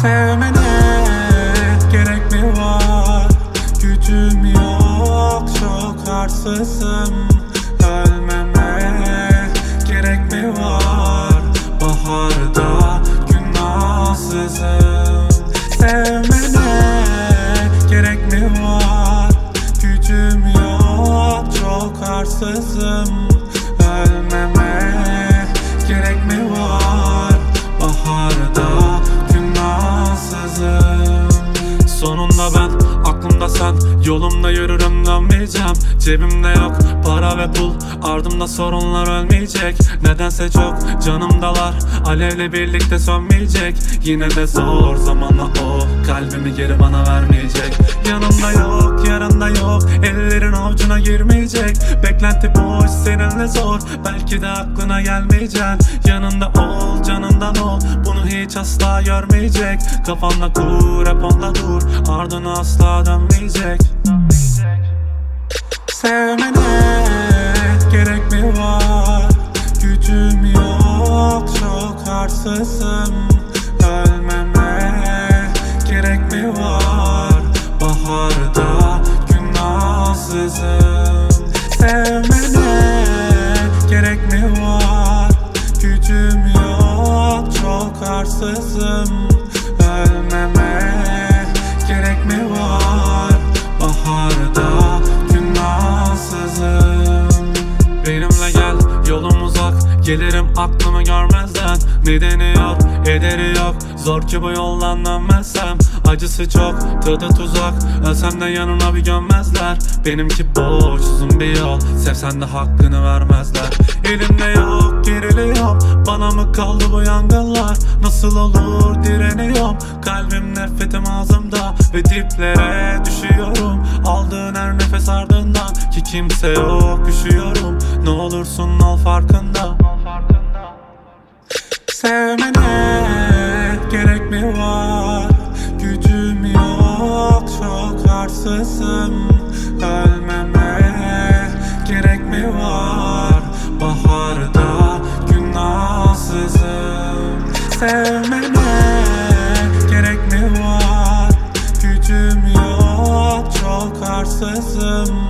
Sevmene gerek mi var? Gücüm yok çok arsızım Ölmeme gerek mi var? Baharda günahsızım. Sevmene gerek mi var? Gücüm yok çok arsızım Yolumda yürürüm dönmeyeceğim. Cebimde yok para ve pul. Ardımda sorunlar ölmeyecek. Nedense çok canımdalar. Alevle birlikte sönmeyecek. Yine de zor zamanla o Kalbimi geri bana vermeyecek. Yanımda yok yarında yok. Ellerin avucuna girmeyecek. Beklenti boş seninle zor. Belki de aklına gelmeyeceksin Yanında ol canından ol. Bunu hiç asla görmeyecek. Kafanda kur hep onda dur. Ardına asla dönmeyecek Sevmene gerek mi var? Gücüm yok çok arsızım Ölmeme gerek mi var? Baharda günahsızım. Sevmene gerek mi var? Gücüm yok çok arsızım Gelirim aklımı görmezden. Nedeni yok ederi yok. Zor ki bu yoldan dönmezsem. Acısı çok tadı tuzak. Ölsem de yanına bir gömmezler. Benimki boş uzun bir yol. Sevsen de hakkını vermezler. Elimde yok geriliyorum. Bana mı kaldı bu yangınlar? Nasıl olur direniyorum. Kalbim nefretim ağzımda Ve diplere düşüyorum. Aldığın her nefes ardından Ki kimse yok üşüyorum. Ne olursun ol farkında var. Gücüm yok çok arsızım. Ölmeme gerek mi var? Baharda gün nazsızım Sevmeme gerek mi var? Gücüm yok çok arsızım.